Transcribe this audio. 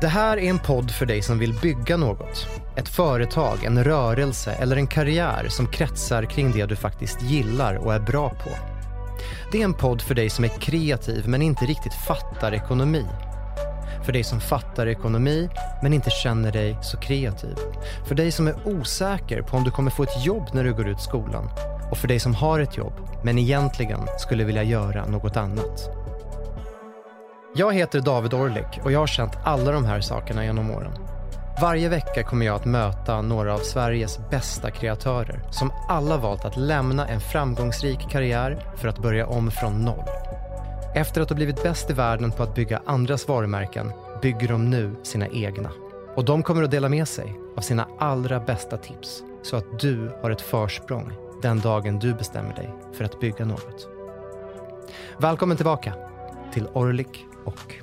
Det här är en podd för dig som vill bygga något. Ett företag, en rörelse eller en karriär som kretsar kring det du faktiskt gillar och är bra på. Det är en podd för dig som är kreativ men inte riktigt fattar ekonomi. För dig som fattar ekonomi men inte känner dig så kreativ. För dig som är osäker på om du kommer få ett jobb när du går ut skolan. Och för dig som har ett jobb men egentligen skulle vilja göra något annat. Jag heter David Orlik och jag har känt alla de här sakerna genom åren. Varje vecka kommer jag att möta några av Sveriges bästa kreatörer som alla valt att lämna en framgångsrik karriär för att börja om från noll. Efter att ha blivit bäst i världen på att bygga andras varumärken bygger de nu sina egna. Och de kommer att dela med sig av sina allra bästa tips så att du har ett försprång den dagen du bestämmer dig för att bygga något. Välkommen tillbaka till Orlik och